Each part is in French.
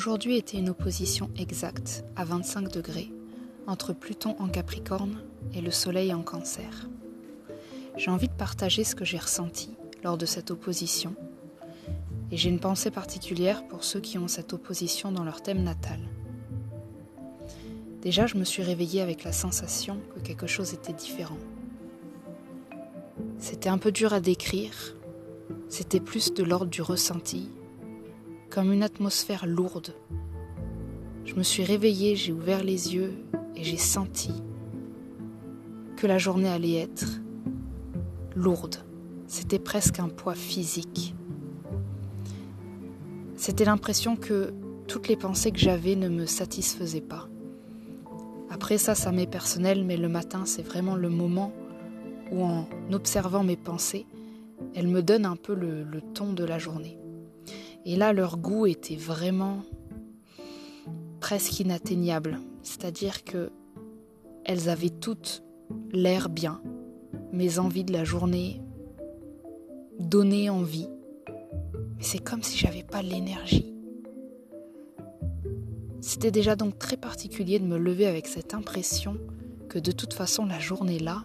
Aujourd'hui était une opposition exacte, à 25 degrés, entre Pluton en Capricorne et le Soleil en Cancer. J'ai envie de partager ce que j'ai ressenti lors de cette opposition, et j'ai une pensée particulière pour ceux qui ont cette opposition dans leur thème natal. Déjà, je me suis réveillée avec la sensation que quelque chose était différent. C'était un peu dur à décrire, c'était plus de l'ordre du ressenti, comme une atmosphère lourde. Je me suis réveillée, j'ai ouvert les yeux et j'ai senti que la journée allait être lourde. C'était presque un poids physique. C'était l'impression que toutes les pensées que j'avais ne me satisfaisaient pas. Après ça, ça m'est personnel, mais le matin, c'est vraiment le moment où en observant mes pensées, elles me donnent un peu le, le ton de la journée. Et là, leur goût était vraiment presque inatteignable. C'est-à-dire que elles avaient toutes l'air bien. Mes envies de la journée donnaient envie. Mais c'est comme si j'avais pas l'énergie. C'était déjà donc très particulier de me lever avec cette impression que de toute façon la journée là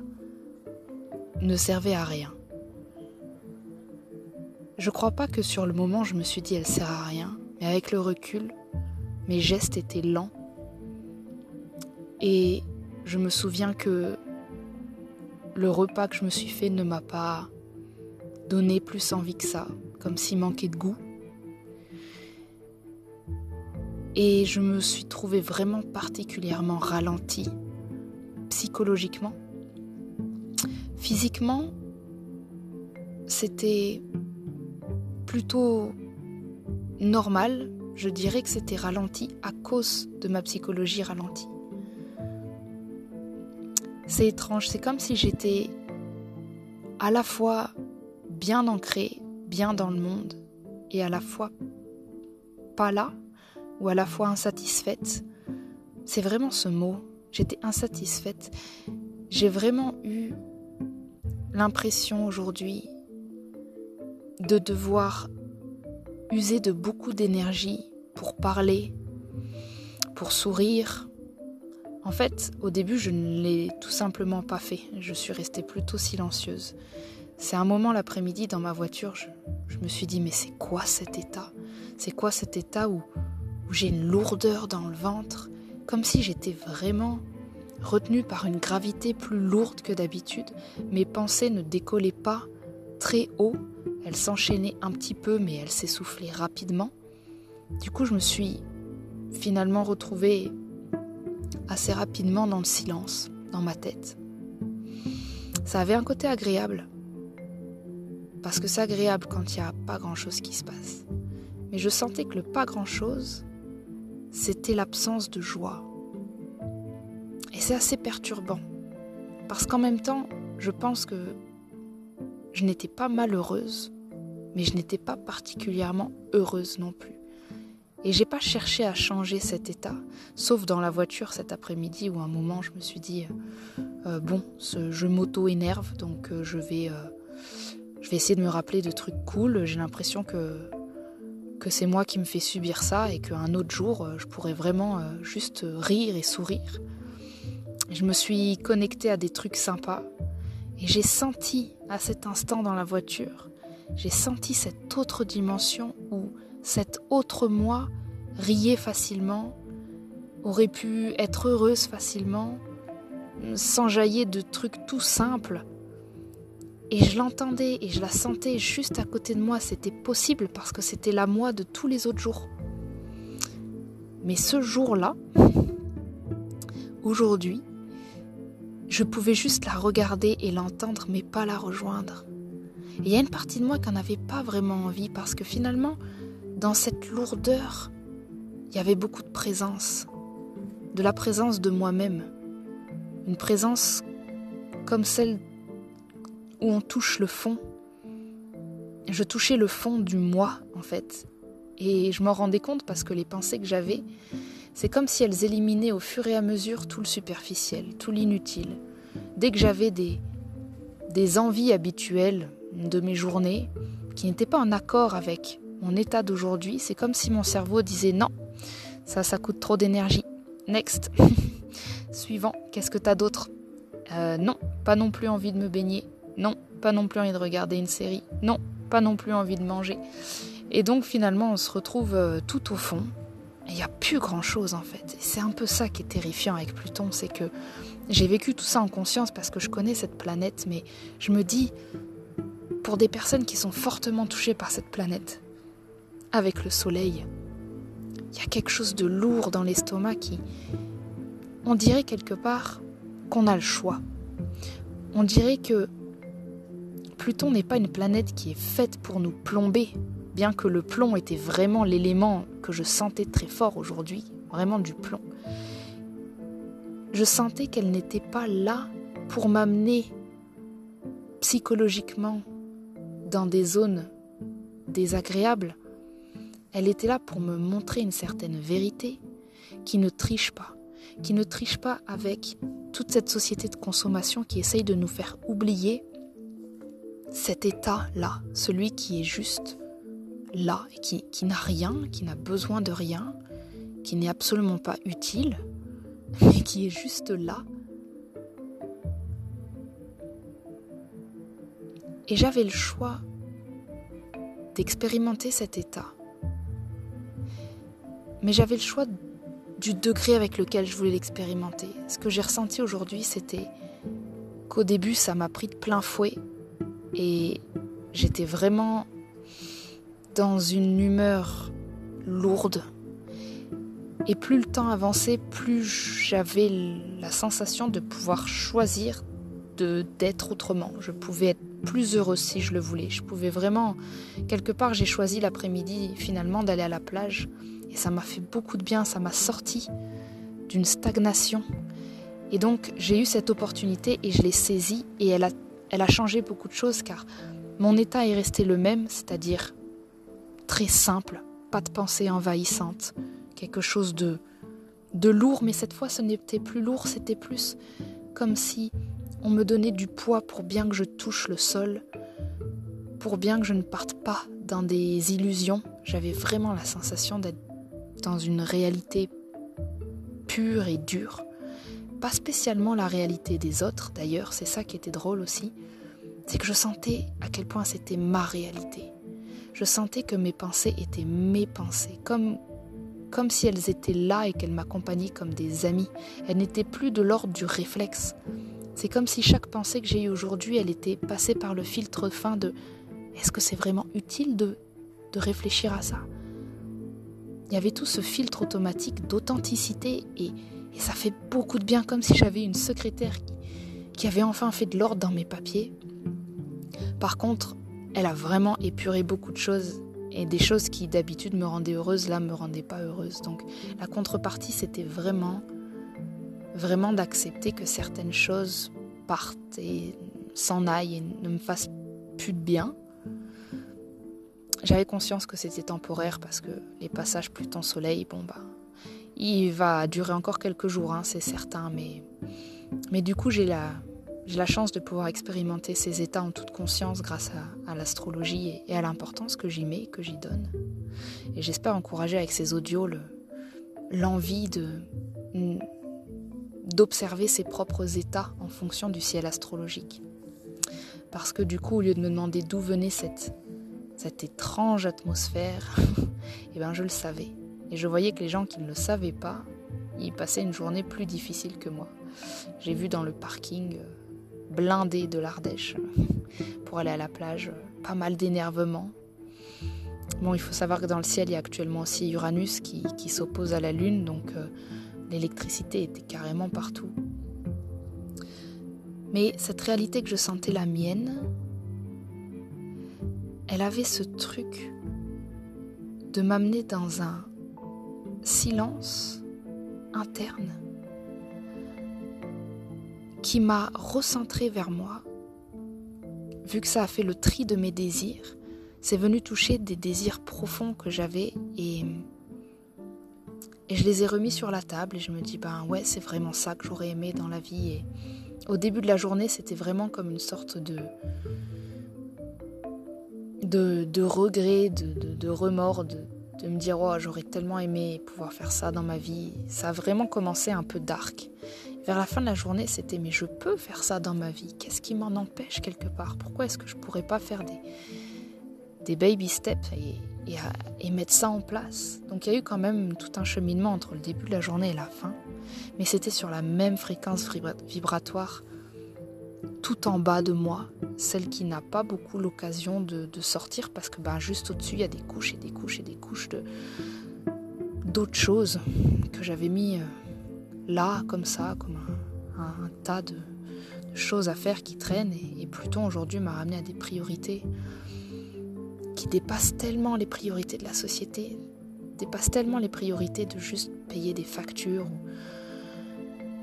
ne servait à rien. Je crois pas que sur le moment je me suis dit elle sert à rien, mais avec le recul, mes gestes étaient lents. Et je me souviens que le repas que je me suis fait ne m'a pas donné plus envie que ça, comme s'il manquait de goût. Et je me suis trouvée vraiment particulièrement ralentie, psychologiquement. Physiquement, c'était plutôt normal. Je dirais que c'était ralenti à cause de ma psychologie ralentie. C'est étrange, c'est comme si j'étais à la fois bien ancrée, bien dans le monde, et à la fois pas là, ou à la fois insatisfaite. C'est vraiment ce mot. J'étais insatisfaite. J'ai vraiment eu l'impression aujourd'hui de devoir user de beaucoup d'énergie pour parler, pour sourire. En fait, au début, je ne l'ai tout simplement pas fait. Je suis restée plutôt silencieuse. C'est un moment l'après-midi dans ma voiture, je, me suis dit, mais c'est quoi cet état? C'est quoi cet état où, où j'ai une lourdeur dans le ventre, comme si j'étais vraiment retenue par une gravité plus lourde que d'habitude. Mes pensées ne décollaient pas très haut, elles s'enchaînaient un petit peu, mais elles s'essoufflaient rapidement. Du coup, je me suis finalement retrouvée assez rapidement dans le silence, dans ma tête. Ça avait un côté agréable, parce que c'est agréable quand il n'y a pas grand-chose qui se passe. Mais je sentais que le pas grand-chose c'était l'absence de joie. Et c'est assez perturbant, parce qu'en même temps, je pense que je n'étais pas malheureuse, mais je n'étais pas particulièrement heureuse non plus. Et j'ai pas cherché à changer cet état, sauf dans la voiture cet après-midi où à un moment je me suis dit euh, euh, bon, ce, je m'auto-énerve, donc euh, je vais essayer de me rappeler de trucs cool. J'ai l'impression que que c'est moi qui me fais subir ça et qu'un autre jour, je pourrais vraiment juste rire et sourire. Je me suis connectée à des trucs sympas et j'ai senti à cet instant dans la voiture, j'ai senti cette autre dimension où cet autre moi riait facilement, aurait pu être heureuse facilement, s'enjailler de trucs tout simples et je l'entendais et je la sentais juste à côté de moi. C'était possible parce que c'était la moi de tous les autres jours. Mais ce jour-là, aujourd'hui, je pouvais juste la regarder et l'entendre, mais pas la rejoindre. Et il y a une partie de moi qui n'en avait pas vraiment envie parce que finalement, dans cette lourdeur, il y avait beaucoup de présence, de la présence de moi-même, une présence comme celle où on touche le fond. Je touchais le fond du moi, en fait. Et je m'en rendais compte parce que les pensées que j'avais, c'est comme si elles éliminaient au fur et à mesure tout le superficiel, tout l'inutile. Dès que j'avais des, des envies habituelles de mes journées qui n'étaient pas en accord avec mon état d'aujourd'hui, c'est comme si mon cerveau disait non, Ça, ça coûte trop d'énergie. Next. Suivant, qu'est-ce que t'as d'autre? Euh, Non, pas non plus envie de me baigner. Non, pas non plus envie de regarder une série. Non, pas non plus envie de manger. Et donc finalement, on se retrouve euh, tout au fond. Il n'y a plus grand-chose en fait. C'est un peu ça qui est terrifiant avec Pluton, c'est que j'ai vécu tout ça en conscience parce que je connais cette planète, mais je me dis, pour des personnes qui sont fortement touchées par cette planète, avec le soleil, il y a quelque chose de lourd dans l'estomac qui, on dirait quelque part qu'on a le choix. On dirait que Pluton n'est pas une planète qui est faite pour nous plomber, bien que le plomb était vraiment l'élément que je sentais très fort aujourd'hui, vraiment du plomb. Je sentais qu'elle n'était pas là pour m'amener psychologiquement dans des zones désagréables. Elle était là pour me montrer une certaine vérité qui ne triche pas, qui ne triche pas avec toute cette société de consommation qui essaye de nous faire oublier cet état-là, celui qui est juste là, qui, n'a rien, qui n'a besoin de rien, qui n'est absolument pas utile, mais qui est juste là. Et j'avais le choix d'expérimenter cet état. Mais j'avais le choix du degré avec lequel je voulais l'expérimenter. Ce que j'ai ressenti aujourd'hui, c'était qu'au début, ça m'a pris de plein fouet et j'étais vraiment dans une humeur lourde. Et plus le temps avançait, plus j'avais la sensation de pouvoir choisir d'être autrement. Je pouvais être plus heureuse si je le voulais. Je pouvais vraiment quelque part j'ai choisi l'après-midi finalement d'aller à la plage et ça m'a fait beaucoup de bien, ça m'a sorti d'une stagnation. Et donc j'ai eu cette opportunité et je l'ai saisie et elle a elle a changé beaucoup de choses car mon état est resté le même, c'est-à-dire très simple, pas de pensée envahissante, quelque chose de, de lourd, mais cette fois ce n'était plus lourd, c'était plus comme si on me donnait du poids pour bien que je touche le sol, pour bien que je ne parte pas dans des illusions. J'avais vraiment la sensation d'être dans une réalité pure et dure. Pas spécialement la réalité des autres, d'ailleurs, c'est ça qui était drôle aussi. C'est que je sentais à quel point c'était ma réalité je sentais que mes pensées étaient mes pensées, comme, comme si elles étaient là et qu'elles m'accompagnaient comme des amies. Elles n'étaient plus de l'ordre du réflexe. C'est comme si chaque pensée que j'ai eue aujourd'hui, elle était passée par le filtre fin de est-ce que c'est vraiment utile de, de réfléchir à ça? Il y avait tout ce filtre automatique d'authenticité et, ça fait beaucoup de bien, comme si j'avais une secrétaire qui, qui avait enfin fait de l'ordre dans mes papiers. Par contre, elle a vraiment épuré beaucoup de choses et des choses qui d'habitude me rendaient heureuse, là me rendaient pas heureuse. Donc la contrepartie, c'était vraiment, vraiment d'accepter que certaines choses partent et s'en aillent et ne me fassent plus de bien. J'avais conscience que c'était temporaire parce que les passages Pluton-Soleil, bon bah, il va durer encore quelques jours, hein, c'est certain, mais, mais du coup j'ai la, j'ai la chance de pouvoir expérimenter ces états en toute conscience grâce à, l'astrologie et, à l'importance que j'y mets, que j'y donne. Et j'espère encourager avec ces audios l'envie de d'observer ses propres états en fonction du ciel astrologique. Parce que du coup, au lieu de me demander d'où venait cette, cette étrange atmosphère, eh ben je le savais. Et je voyais que les gens qui ne le savaient pas, ils passaient une journée plus difficile que moi. J'ai vu dans le parking euh, blindé de l'Ardèche pour aller à la plage. Pas mal d'énervement. Bon, il faut savoir que dans le ciel, il y a actuellement aussi Uranus qui, s'oppose à la Lune, donc euh, l'électricité était carrément partout. Mais cette réalité que je sentais la mienne, elle avait ce truc de m'amener dans un silence interne qui m'a recentré vers moi. Vu que ça a fait le tri de mes désirs, c'est venu toucher des désirs profonds que j'avais et, et je les ai remis sur la table et je me dis ben ouais c'est vraiment ça que j'aurais aimé dans la vie et au début de la journée c'était vraiment comme une sorte de de, de regret, de, de, remords, de, de me dire oh j'aurais tellement aimé pouvoir faire ça dans ma vie. Ça a vraiment commencé un peu dark. Vers la fin de la journée, c'était mais je peux faire ça dans ma vie. Qu'est-ce qui m'en empêche quelque part? Pourquoi est-ce que je pourrais pas faire des des baby steps et, et, mettre ça en place Donc il y a eu quand même tout un cheminement entre le début de la journée et la fin, mais c'était sur la même fréquence vibratoire tout en bas de moi, celle qui n'a pas beaucoup l'occasion de, sortir parce que ben, juste au-dessus, il y a des couches et des couches et des couches de d'autres choses que j'avais mis euh, là, comme ça, comme un, tas de, choses à faire qui traînent. Et, et Pluton aujourd'hui m'a ramené à des priorités qui dépassent tellement les priorités de la société, dépassent tellement les priorités de juste payer des factures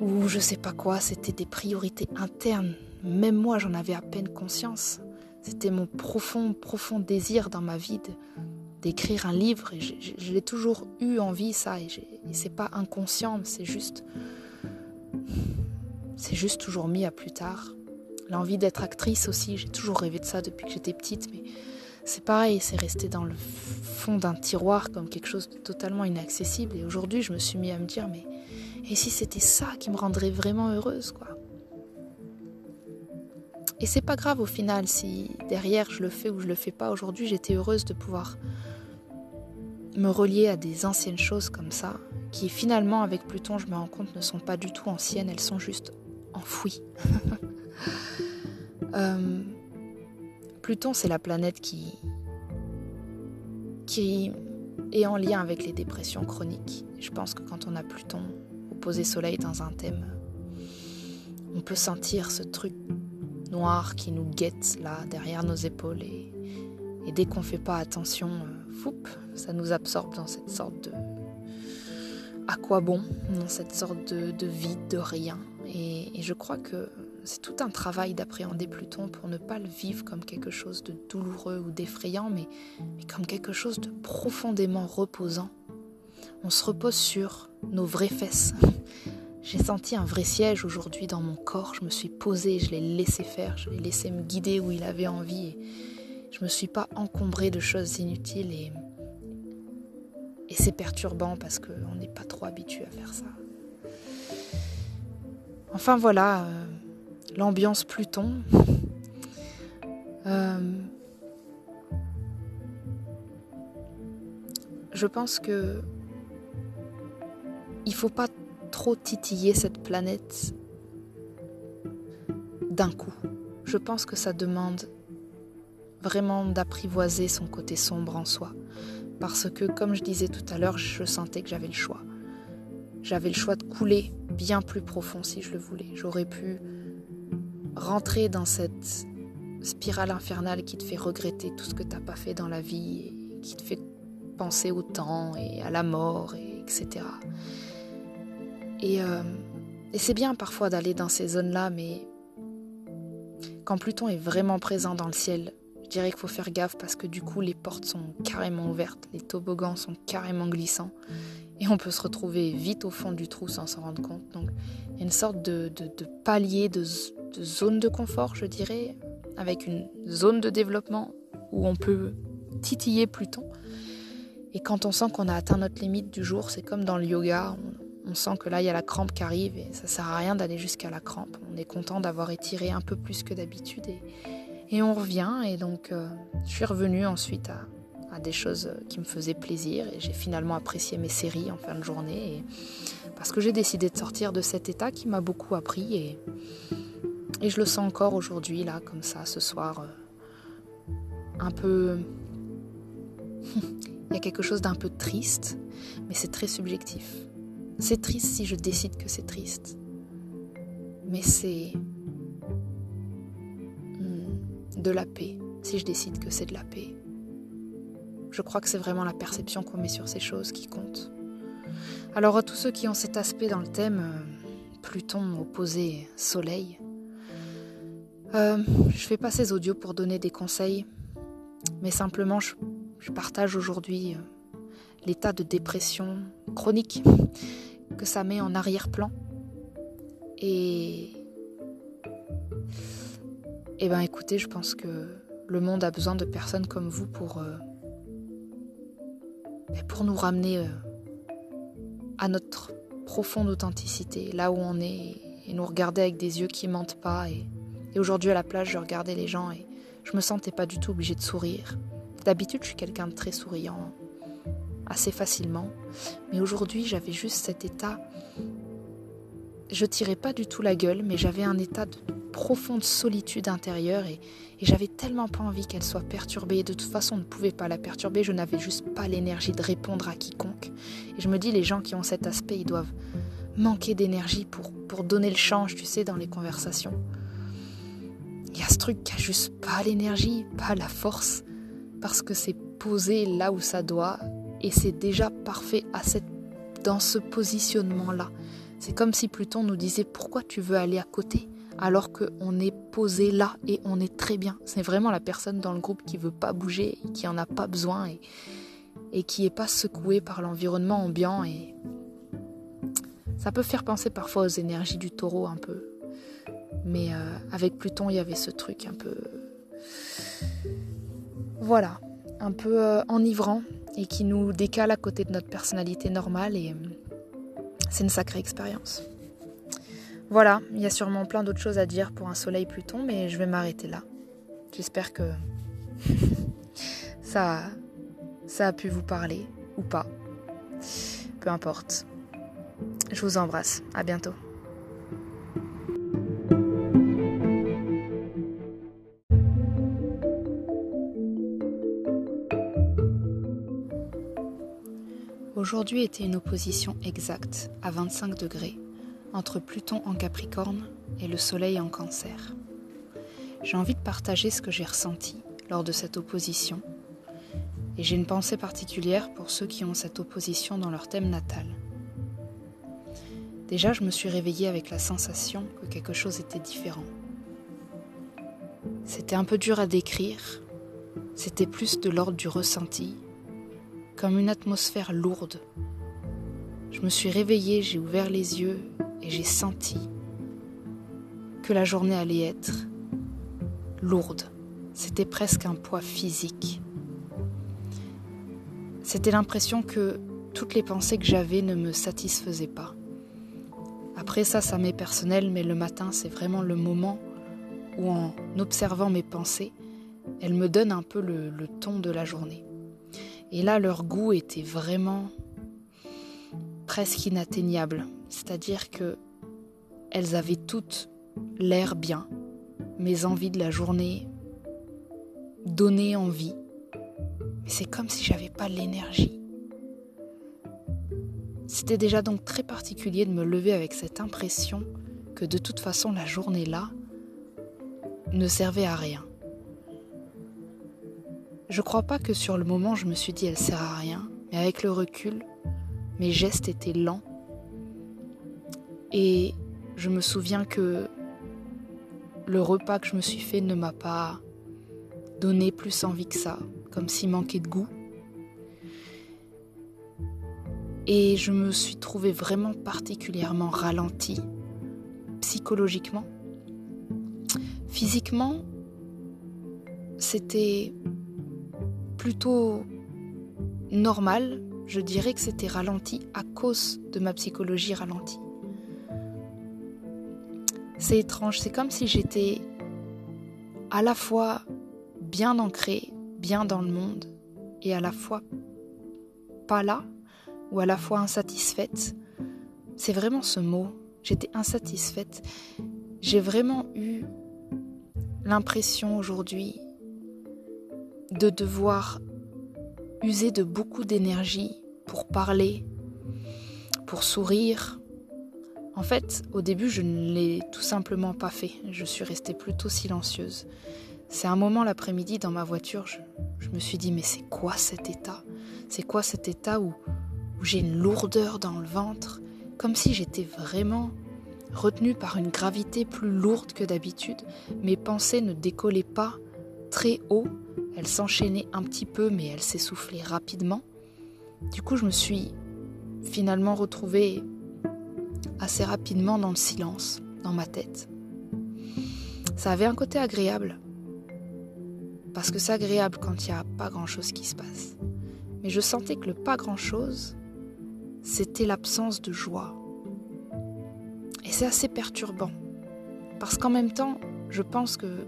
ou, ou je sais pas quoi. C'était des priorités internes même moi, j'en avais à peine conscience. C'était mon profond, profond désir dans ma vie d'écrire un livre. Et je, l'ai toujours eu envie, ça. Et, et c'est pas inconscient, c'est juste. C'est juste toujours mis à plus tard. L'envie d'être actrice aussi, j'ai toujours rêvé de ça depuis que j'étais petite, mais c'est pareil, c'est resté dans le fond d'un tiroir comme quelque chose de totalement inaccessible. Et aujourd'hui, je me suis mis à me dire, mais et si c'était ça qui me rendrait vraiment heureuse, quoi? Et c'est pas grave au final si derrière je le fais ou je le fais pas. Aujourd'hui, j'étais heureuse de pouvoir me relier à des anciennes choses comme ça, qui finalement, avec Pluton, je me rends compte, ne sont pas du tout anciennes, elles sont juste enfouies. euh, Pluton, c'est la planète qui, est en lien avec les dépressions chroniques. Je pense que quand on a Pluton opposé Soleil dans un thème, on peut sentir ce truc noir qui nous guette là derrière nos épaules et, dès qu'on fait pas attention, euh, ça nous absorbe dans cette sorte de à quoi bon, dans cette sorte de, vide, de rien. Et, je crois que c'est tout un travail d'appréhender Pluton pour ne pas le vivre comme quelque chose de douloureux ou d'effrayant, mais, comme quelque chose de profondément reposant. On se repose sur nos vraies fesses, j'ai senti un vrai siège aujourd'hui dans mon corps. Je me suis posée, je l'ai laissé faire, je l'ai laissé me guider où il avait envie. Et je me suis pas encombrée de choses inutiles et, et c'est perturbant parce qu'on n'est pas trop habitué à faire ça. Enfin voilà, euh, l'ambiance Pluton. Euh, je pense que il faut pas trop titiller cette planète d'un coup. Je pense que ça demande vraiment d'apprivoiser son côté sombre en soi. Parce que, comme je disais tout à l'heure, je sentais que j'avais le choix. J'avais le choix de couler bien plus profond si je le voulais. J'aurais pu rentrer dans cette spirale infernale qui te fait regretter tout ce que tu n'as pas fait dans la vie, qui te fait penser au temps et à la mort, et etc. Euh, et, c'est bien parfois d'aller dans ces zones-là, mais quand Pluton est vraiment présent dans le ciel, je dirais qu'il faut faire gaffe parce que du coup les portes sont carrément ouvertes, les toboggans sont carrément glissants et on peut se retrouver vite au fond du trou sans s'en rendre compte. Donc il y a une sorte de, palier, de, de, zone de confort, je dirais, avec une zone de développement où on peut titiller Pluton. Et quand on sent qu'on a atteint notre limite du jour, c'est comme dans le yoga, on sent que là, il y a la crampe qui arrive et ça sert à rien d'aller jusqu'à la crampe. On est content d'avoir étiré un peu plus que d'habitude et, on revient. Et donc, euh, je suis revenue ensuite à, des choses qui me faisaient plaisir et j'ai finalement apprécié mes séries en fin de journée parce que j'ai décidé de sortir de cet état qui m'a beaucoup appris et, et je le sens encore aujourd'hui, là, comme ça, ce soir, euh, un peu. il y a quelque chose d'un peu triste, mais c'est très subjectif. C'est triste si je décide que c'est triste. Mais c'est hmm, de la paix si je décide que c'est de la paix. Je crois que c'est vraiment la perception qu'on met sur ces choses qui compte. Alors à tous ceux qui ont cet aspect dans le thème, euh, Pluton opposé Soleil, euh, je fais pas ces audios pour donner des conseils, mais simplement je, partage aujourd'hui euh, l'état de dépression chronique que ça met en arrière-plan. Et. Eh ben écoutez, je pense que le monde a besoin de personnes comme vous pour. Euh, pour nous ramener euh, à notre profonde authenticité, là où on est, et nous regarder avec des yeux qui mentent pas. Et, et aujourd'hui à la plage, je regardais les gens et je me sentais pas du tout obligée de sourire. D'habitude, je suis quelqu'un de très souriant, assez facilement, mais aujourd'hui, j'avais juste cet état. Je tirais pas du tout la gueule, mais j'avais un état de profonde solitude intérieure et, j'avais tellement pas envie qu'elle soit perturbée. De toute façon, on ne pouvait pas la perturber. Je n'avais juste pas l'énergie de répondre à quiconque. Et je me dis, les gens qui ont cet aspect, ils doivent manquer d'énergie pour, pour donner le change, tu sais, dans les conversations. Il y a ce truc qui a juste pas l'énergie, pas la force, parce que c'est posé là où ça doit et c'est déjà parfait à cette, dans ce positionnement-là. C'est comme si Pluton nous disait pourquoi tu veux aller à côté alors qu'on est posé là et on est très bien. C'est vraiment la personne dans le groupe qui veut pas bouger, qui en a pas besoin et, et qui est pas secouée par l'environnement ambiant et ça peut faire penser parfois aux énergies du taureau un peu. Mais euh, avec Pluton, il y avait ce truc un peu voilà, un peu euh, enivrant et qui nous décale à côté de notre personnalité normale et euh, c'est une sacrée expérience. Voilà, il y a sûrement plein d'autres choses à dire pour un soleil Pluton, mais je vais m'arrêter là. J'espère que ça, ça a pu vous parler ou pas. Peu importe. Je vous embrasse. À bientôt. Aujourd'hui était une opposition exacte, à 25 degrés, entre Pluton en Capricorne et le Soleil en Cancer. J'ai envie de partager ce que j'ai ressenti lors de cette opposition, et j'ai une pensée particulière pour ceux qui ont cette opposition dans leur thème natal. Déjà, je me suis réveillée avec la sensation que quelque chose était différent. C'était un peu dur à décrire, c'était plus de l'ordre du ressenti, comme une atmosphère lourde. Je me suis réveillée, j'ai ouvert les yeux et j'ai senti que la journée allait être lourde. C'était presque un poids physique. C'était l'impression que toutes les pensées que j'avais ne me satisfaisaient pas. Après ça, ça m'est personnel, mais le matin, c'est vraiment le moment où en observant mes pensées, elles me donnent un peu le, le ton de la journée. Et là, leur goût était vraiment presque inatteignable. C'est-à-dire que elles avaient toutes l'air bien. Mes envies de la journée donnaient envie. Mais c'est comme si j'avais pas l'énergie. C'était déjà donc très particulier de me lever avec cette impression que de toute façon la journée là ne servait à rien. Je crois pas que sur le moment je me suis dit elle sert à rien, mais avec le recul, mes gestes étaient lents. Et je me souviens que le repas que je me suis fait ne m'a pas donné plus envie que ça, comme s'il manquait de goût. Et je me suis trouvée vraiment particulièrement ralentie, psychologiquement. Physiquement, c'était plutôt normal, je dirais que c'était ralenti à cause de ma psychologie ralentie. C'est étrange, c'est comme si j'étais à la fois bien ancrée, bien dans le monde, et à la fois pas là, ou à la fois insatisfaite. C'est vraiment ce mot, j'étais insatisfaite. J'ai vraiment eu l'impression aujourd'hui de devoir user de beaucoup d'énergie pour parler, pour sourire. En fait, au début, je ne l'ai tout simplement pas fait. Je suis restée plutôt silencieuse. C'est un moment l'après-midi dans ma voiture, je, me suis dit, mais c'est quoi cet état? C'est quoi cet état où, où j'ai une lourdeur dans le ventre, comme si j'étais vraiment retenue par une gravité plus lourde que d'habitude? Mes pensées ne décollaient pas très haut elle s'enchaînait un petit peu, mais elle s'essoufflait rapidement. Du coup, je me suis finalement retrouvée assez rapidement dans le silence, dans ma tête. Ça avait un côté agréable, parce que c'est agréable quand il n'y a pas grand-chose qui se passe. mais je sentais que le pas grand-chose, c'était l'absence de joie. Et c'est assez perturbant, parce qu'en même temps, je pense que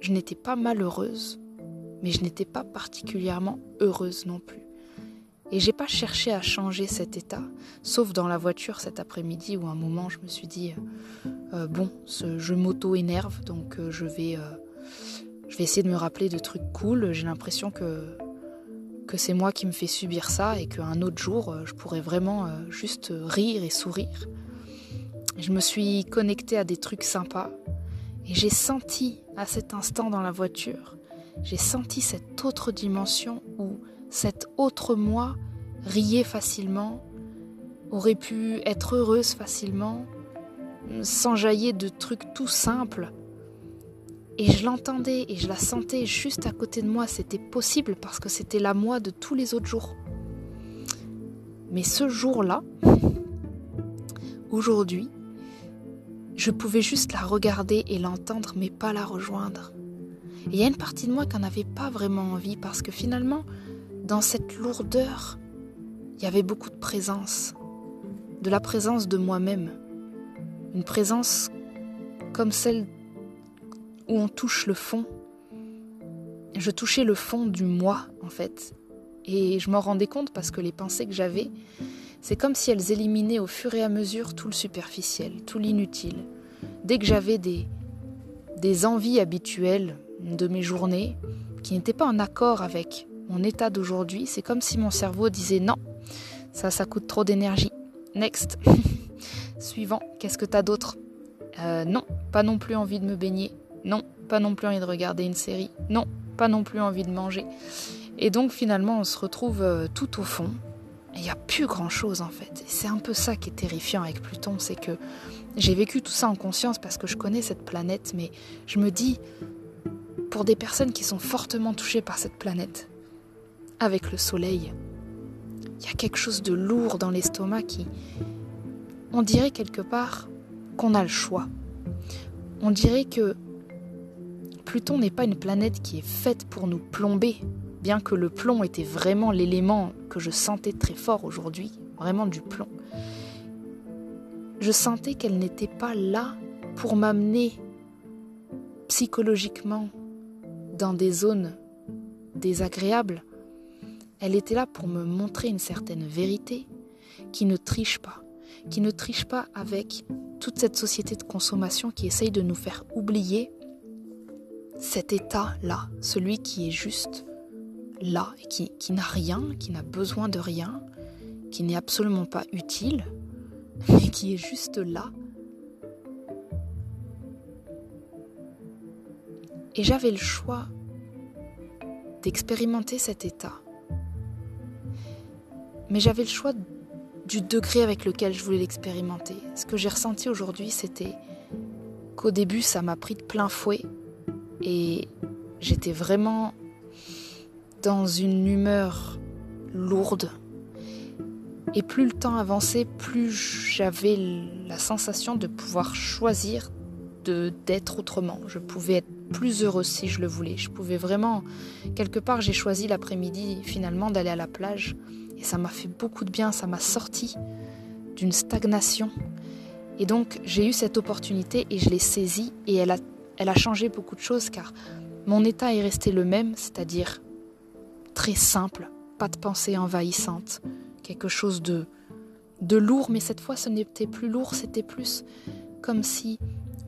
je n'étais pas malheureuse, mais je n'étais pas particulièrement heureuse non plus. Et j'ai pas cherché à changer cet état, sauf dans la voiture cet après-midi où un moment je me suis dit euh, bon, ce, je m'auto-énerve, donc euh, je vais euh, je vais essayer de me rappeler de trucs cool. J'ai l'impression que que c'est moi qui me fais subir ça et qu'un autre jour je pourrais vraiment juste rire et sourire. Je me suis connectée à des trucs sympas et j'ai senti à cet instant dans la voiture, j'ai senti cette autre dimension où cette autre moi riait facilement, aurait pu être heureuse facilement, s'enjailler de trucs tout simples. Et je l'entendais et je la sentais juste à côté de moi. C'était possible parce que c'était la moi de tous les autres jours. Mais ce jour-là, aujourd'hui, je pouvais juste la regarder et l'entendre, mais pas la rejoindre. Et il y a une partie de moi qui n'en avait pas vraiment envie parce que finalement, dans cette lourdeur, il y avait beaucoup de présence, de la présence de moi-même, une présence comme celle où on touche le fond. Je touchais le fond du moi, en fait, et je m'en rendais compte parce que les pensées que j'avais, c'est comme si elles éliminaient au fur et à mesure tout le superficiel, tout l'inutile. Dès que j'avais des, envies habituelles de mes journées qui n'étaient pas en accord avec mon état d'aujourd'hui, c'est comme si mon cerveau disait non, ça, ça coûte trop d'énergie. Next. Suivant, qu'est-ce que t'as d'autre? Euh, Non, pas non plus envie de me baigner. Non, pas non plus envie de regarder une série. Non, pas non plus envie de manger. Et donc finalement, on se retrouve euh, tout au fond. Il n'y a plus grand-chose en fait. C'est un peu ça qui est terrifiant avec Pluton, c'est que j'ai vécu tout ça en conscience parce que je connais cette planète, mais je me dis, pour des personnes qui sont fortement touchées par cette planète, avec le soleil. Il y a quelque chose de lourd dans l'estomac qui... On dirait quelque part qu'on a le choix. On dirait que Pluton n'est pas une planète qui est faite pour nous plomber, que le plomb était vraiment l'élément que je sentais très fort aujourd'hui, vraiment du plomb. Je sentais qu'elle n'était pas là pour m'amener psychologiquement dans des zones désagréables, elle était là pour me montrer une certaine vérité qui ne triche pas, qui ne triche pas avec toute cette société de consommation qui essaye de nous faire oublier cet état-là, celui qui est juste là, qui, qui n'a rien, qui n'a besoin de rien, qui n'est absolument pas utile, mais qui est juste là. Et j'avais le choix d'expérimenter cet état mais j'avais le choix du degré avec lequel je voulais l'expérimenter. Ce que j'ai ressenti aujourd'hui, c'était qu'au début, ça m'a pris de plein fouet et j'étais vraiment dans une humeur lourde. Et plus le temps avançait, plus j'avais la sensation de pouvoir choisir d'être autrement. Je pouvais être plus heureuse si je le voulais. Je pouvais vraiment, quelque part, j'ai choisi l'après-midi finalement d'aller à la plage et ça m'a fait beaucoup de bien, ça m'a sorti d'une stagnation. Et donc j'ai eu cette opportunité et je l'ai saisie et elle a, elle a changé beaucoup de choses car mon état est resté le même, c'est-à-dire très simple, pas de pensée envahissante, quelque chose de, de lourd, mais cette fois ce n'était plus lourd, c'était plus comme si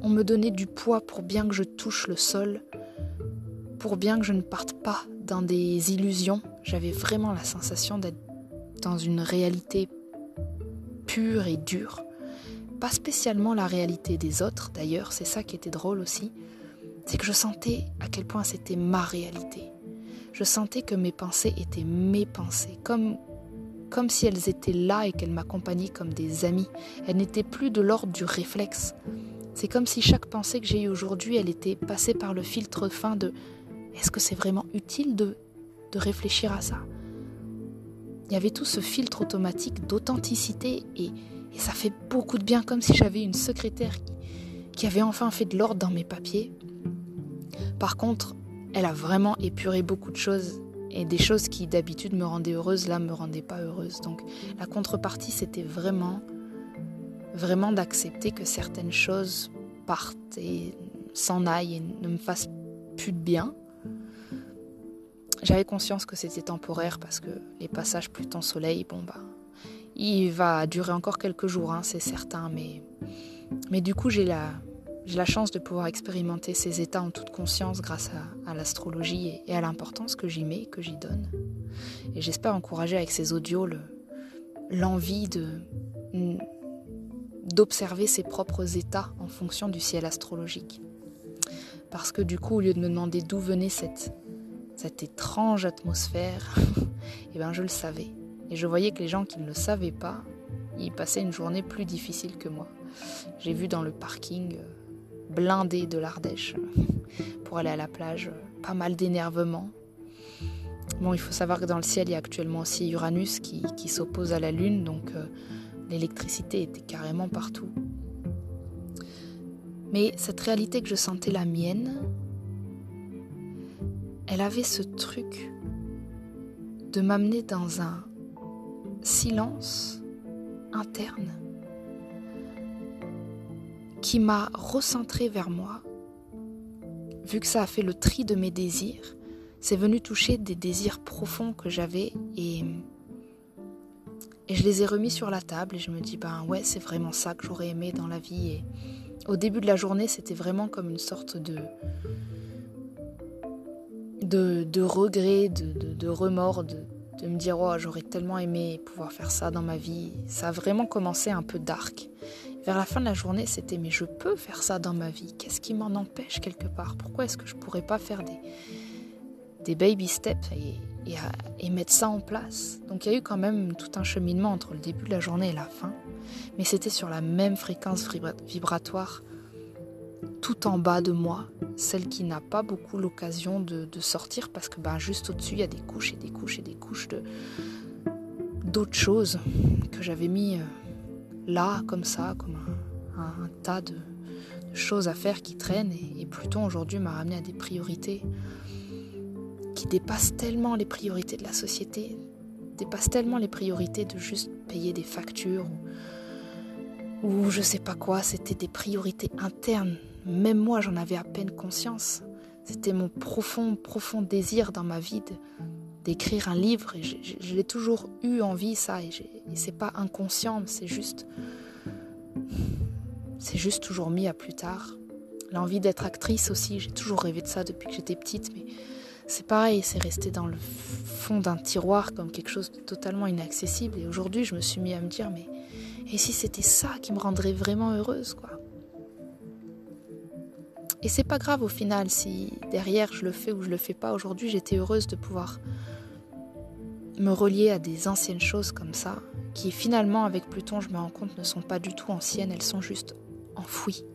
on me donnait du poids pour bien que je touche le sol, pour bien que je ne parte pas dans des illusions. J'avais vraiment la sensation d'être dans une réalité pure et dure. Pas spécialement la réalité des autres, d'ailleurs, c'est ça qui était drôle aussi. C'est que je sentais à quel point c'était ma réalité. Je sentais que mes pensées étaient mes pensées, comme, comme si elles étaient là et qu'elles m'accompagnaient comme des amis. Elles n'étaient plus de l'ordre du réflexe. C'est comme si chaque pensée que j'ai eue aujourd'hui, elle était passée par le filtre fin de est-ce que c'est vraiment utile de, de réfléchir à ça? Il y avait tout ce filtre automatique d'authenticité et, ça fait beaucoup de bien comme si j'avais une secrétaire qui, qui avait enfin fait de l'ordre dans mes papiers. Par contre, elle a vraiment épuré beaucoup de choses et des choses qui d'habitude me rendaient heureuse, là, me rendaient pas heureuse. Donc la contrepartie, c'était vraiment, vraiment d'accepter que certaines choses partent et s'en aillent et ne me fassent plus de bien. J'avais conscience que c'était temporaire parce que les passages Pluton-Soleil, bon bah, il va durer encore quelques jours, hein, c'est certain, mais, mais du coup j'ai la, j'ai la chance de pouvoir expérimenter ces états en toute conscience grâce à, l'astrologie et, à l'importance que j'y mets, que j'y donne. Et j'espère encourager avec ces audios l'envie d'observer ses propres états en fonction du ciel astrologique. Parce que du coup, au lieu de me demander d'où venait cette, cette étrange atmosphère, eh ben je le savais. Et je voyais que les gens qui ne le savaient pas, ils passaient une journée plus difficile que moi. J'ai vu dans le parking euh, blindé de l'Ardèche pour aller à la plage. Pas mal d'énervement. Bon, il faut savoir que dans le ciel, il y a actuellement aussi Uranus qui, s'oppose à la Lune, donc euh, l'électricité était carrément partout. Mais cette réalité que je sentais la mienne, elle avait ce truc de m'amener dans un silence interne qui m'a recentré vers moi. Vu que ça a fait le tri de mes désirs, c'est venu toucher des désirs profonds que j'avais et, et je les ai remis sur la table et je me dis ben ouais c'est vraiment ça que j'aurais aimé dans la vie et au début de la journée c'était vraiment comme une sorte de de, de regret, de, de, remords, de, de me dire oh j'aurais tellement aimé pouvoir faire ça dans ma vie. Ça a vraiment commencé un peu dark. Vers la fin de la journée, c'était mais je peux faire ça dans ma vie. Qu'est-ce qui m'en empêche quelque part? Pourquoi est-ce que je pourrais pas faire des, des baby steps et, et, mettre ça en place? Donc il y a eu quand même tout un cheminement entre le début de la journée et la fin, mais c'était sur la même fréquence vibratoire tout en bas de moi, celle qui n'a pas beaucoup l'occasion de, sortir parce que ben, juste au-dessus, il y a des couches et des couches et des couches de d'autres choses que j'avais mis euh, là, comme ça, comme un, tas de, choses à faire qui traînent. Et, Pluton aujourd'hui m'a ramené à des priorités qui dépassent tellement les priorités de la société, dépassent tellement les priorités de juste payer des factures ou, ou je sais pas quoi. C'était des priorités internes. Même moi, j'en avais à peine conscience. C'était mon profond, profond désir dans ma vie d'écrire un livre et je, l'ai toujours eu envie ça et, et c'est pas inconscient c'est juste c'est juste toujours mis à plus tard. L'envie d'être actrice aussi j'ai toujours rêvé de ça depuis que j'étais petite mais c'est pareil c'est resté dans le fond d'un tiroir comme quelque chose de totalement inaccessible. Et aujourd'hui je me suis mis à me dire mais et si c'était ça qui me rendrait vraiment heureuse quoi? Et c'est pas grave au final si derrière je le fais ou je le fais pas. Aujourd'hui, j'étais heureuse de pouvoir me relier à des anciennes choses comme ça, qui finalement, avec Pluton, je me rends compte, ne sont pas du tout anciennes, elles sont juste enfouies.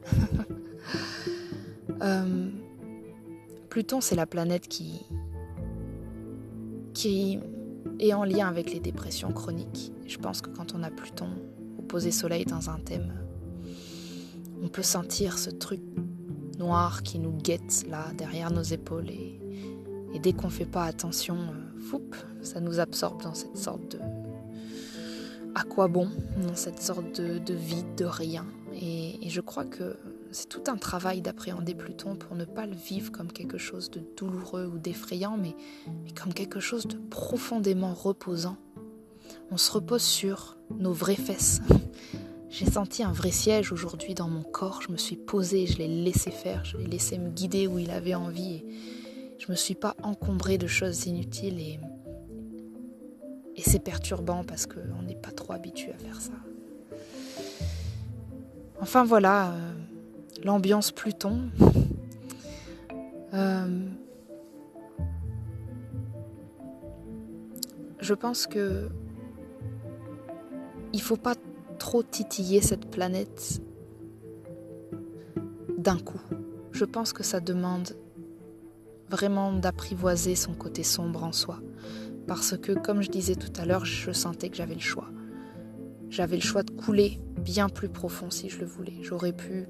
Euh, Pluton, c'est la planète qui, qui est en lien avec les dépressions chroniques. Je pense que quand on a Pluton opposé Soleil dans un thème, on peut sentir ce truc noir qui nous guette là derrière nos épaules et, dès qu'on fait pas attention, euh, ça nous absorbe dans cette sorte de à quoi bon, dans cette sorte de, vide, de rien. Et, je crois que c'est tout un travail d'appréhender Pluton pour ne pas le vivre comme quelque chose de douloureux ou d'effrayant, mais, comme quelque chose de profondément reposant. On se repose sur nos vraies fesses, j'ai senti un vrai siège aujourd'hui dans mon corps. Je me suis posée, je l'ai laissé faire, je l'ai laissé me guider où il avait envie. Je me suis pas encombrée de choses inutiles et, c'est perturbant parce qu'on n'est pas trop habitué à faire ça. Enfin voilà, euh, l'ambiance Pluton. Euh, je pense que il faut pas trop titiller cette planète d'un coup. Je pense que ça demande vraiment d'apprivoiser son côté sombre en soi. Parce que, comme je disais tout à l'heure, je sentais que j'avais le choix. J'avais le choix de couler bien plus profond si je le voulais. J'aurais pu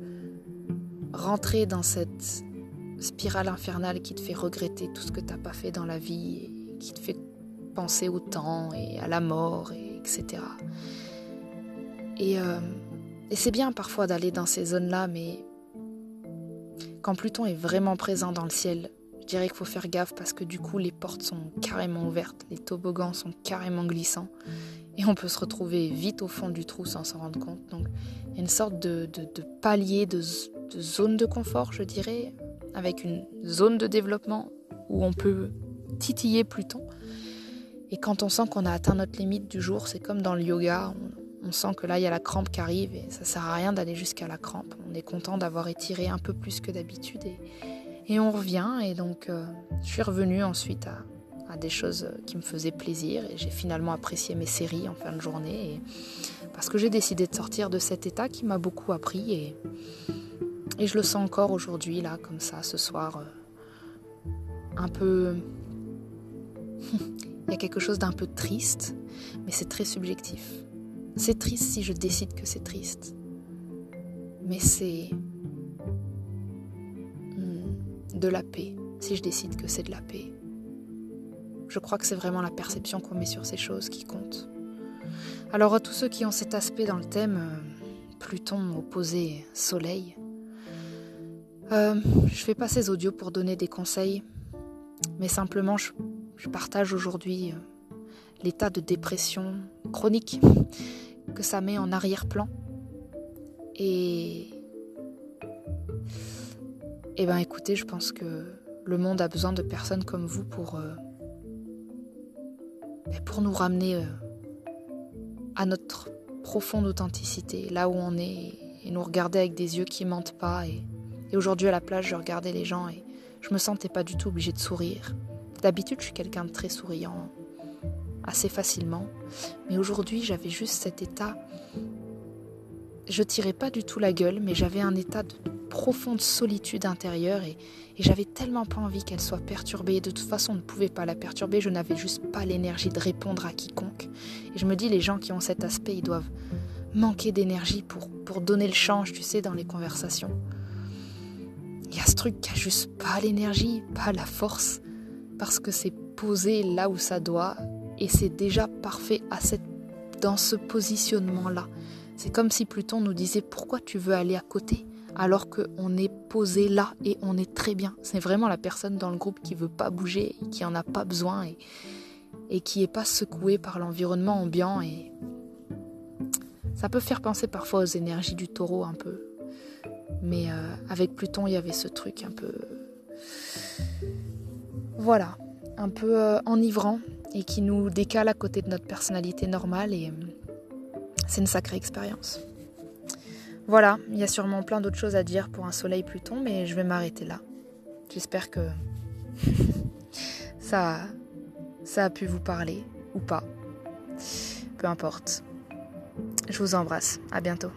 rentrer dans cette spirale infernale qui te fait regretter tout ce que tu n'as pas fait dans la vie qui te fait penser au temps et à la mort, et etc. Et, euh, et c'est bien parfois d'aller dans ces zones-là, mais quand Pluton est vraiment présent dans le ciel, je dirais qu'il faut faire gaffe parce que du coup les portes sont carrément ouvertes, les toboggans sont carrément glissants et on peut se retrouver vite au fond du trou sans s'en rendre compte. Donc il y a une sorte de, palier, de, zone de confort, je dirais, avec une zone de développement où on peut titiller Pluton. Et quand on sent qu'on a atteint notre limite du jour, c'est comme dans le yoga, on, sent que là il y a la crampe qui arrive et ça sert à rien d'aller jusqu'à la crampe. On est content d'avoir étiré un peu plus que d'habitude et, et, on revient. Et donc euh, je suis revenue ensuite à, des choses qui me faisaient plaisir et j'ai finalement apprécié mes séries en fin de journée parce que j'ai décidé de sortir de cet état qui m'a beaucoup appris et, et je le sens encore aujourd'hui là comme ça ce soir euh, un peu il y a quelque chose d'un peu triste mais c'est très subjectif c'est triste si je décide que c'est triste mais c'est de la paix si je décide que c'est de la paix je crois que c'est vraiment la perception qu'on met sur ces choses qui compte. Alors à tous ceux qui ont cet aspect dans le thème, euh, Pluton opposé Soleil, euh, je fais pas ces audios pour donner des conseils, mais simplement je, partage aujourd'hui euh, l'état de dépression chronique que ça met en arrière-plan. Et... Eh ben écoutez, je pense que le monde a besoin de personnes comme vous pour pour nous ramener euh, à notre profonde authenticité, là où on est, et nous regarder avec des yeux qui mentent pas. Et, aujourd'hui à la plage, je regardais les gens et je me sentais pas du tout obligée de sourire. D'habitude, je suis quelqu'un de très souriant, assez facilement, mais aujourd'hui, j'avais juste cet état. Je tirais pas du tout la gueule, mais j'avais un état de profonde solitude intérieure et, j'avais tellement pas envie qu'elle soit perturbée. De toute façon, on ne pouvait pas la perturber, je n'avais juste pas l'énergie de répondre à quiconque. Et je me dis, les gens qui ont cet aspect, ils doivent manquer d'énergie pour, pour donner le change, tu sais, dans les conversations. Il y a ce truc qui a juste pas l'énergie, pas la force, parce que c'est posé là où ça doit et c'est déjà parfait à cette, dans ce positionnement-là. C'est comme si Pluton nous disait pourquoi tu veux aller à côté alors qu'on est posé là et on est très bien. C'est vraiment la personne dans le groupe qui veut pas bouger, qui en a pas besoin et, qui est pas secouée par l'environnement ambiant et ça peut faire penser parfois aux énergies du taureau un peu. Mais euh, avec Pluton, il y avait ce truc un peu voilà, un peu euh, enivrant et qui nous décale à côté de notre personnalité normale et c'est une sacrée expérience. Voilà, il y a sûrement plein d'autres choses à dire pour un soleil Pluton, mais je vais m'arrêter là. J'espère que ça, ça a pu vous parler ou pas. Peu importe. Je vous embrasse. À bientôt.